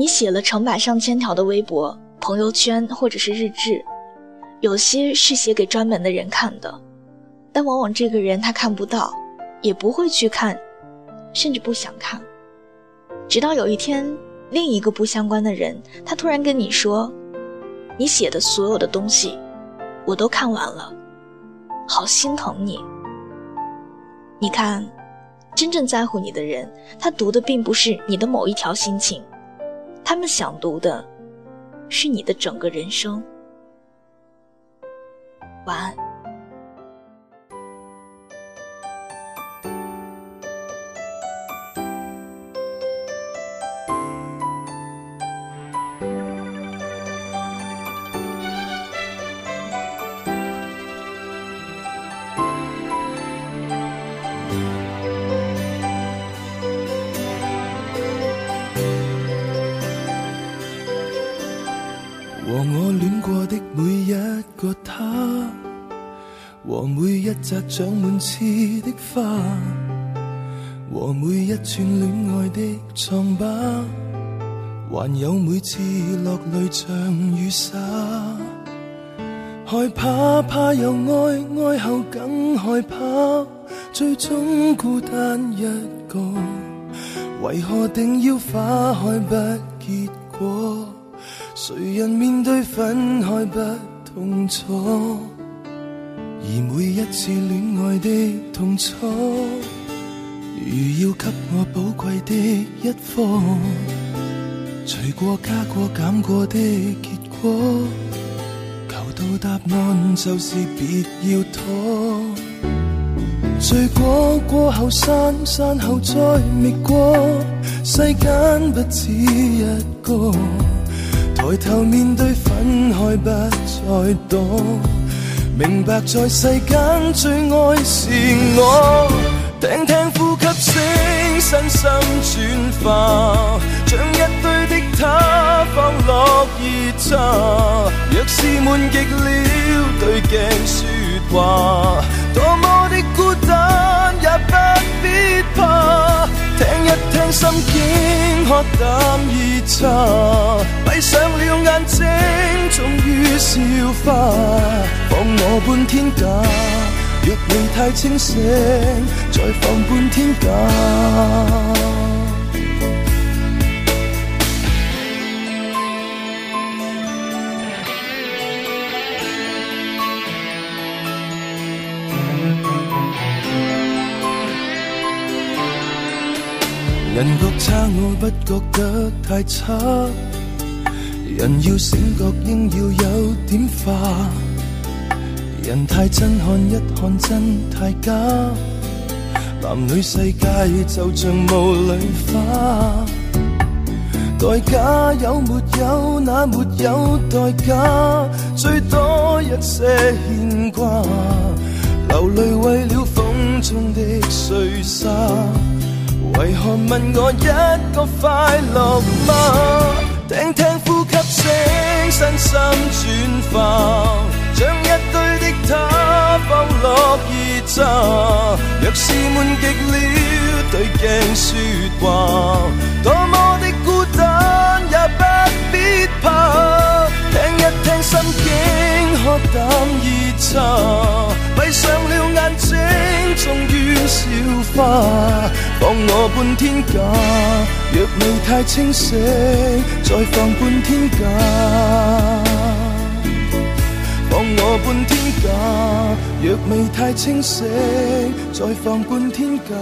你写了成百上千条的微博、朋友圈或者是日志，有些是写给专门的人看的，但往往这个人他看不到，也不会去看，甚至不想看。直到有一天，另一个不相关的人，他突然跟你说：“你写的所有的东西，我都看完了，好心疼你。”你看，真正在乎你的人，他读的并不是你的某一条心情。他们想读的，是你的整个人生。晚安。的每一个他和每一扎长满刺的花，和每一串恋爱的疮疤，还有每次落泪像雨洒。害怕，怕又爱，爱后更害怕，最终孤单一个。为何定要花开不结果？谁人面对分开不痛楚？而每一次恋爱的痛楚，如要给我宝贵的一科，除过加过减过的结果，求到答案就是别要拖。醉过过后散，散后再觅过，世间不止一个，抬头面对分开不再躲。明白在世间最爱是我，听听呼吸声，身心转化，将一堆的他放落热茶。若是闷极了，对镜说话，多么的孤单也不必怕，听一听心境，喝啖热茶，闭上了眼睛，终于笑化。放我半天假，若未太清醒，再放半天假。人觉差，我不觉得太差。人要醒觉，应要有点化。人太真，看一看真太假。男女世界就像雾里花，代价有没有？那没有代价，最多一些牵挂。流泪为了风中的碎沙，为何问我一个快乐吗？听听呼吸声，身心转化。将一堆的他放落热茶，若是闷极了，对镜说话，多么的孤单也不必怕，听一听心境，喝啖热茶，闭上，小花，放我半天假，若未太清醒，再放半天假。放我半天假，若未太清醒，再放半天假。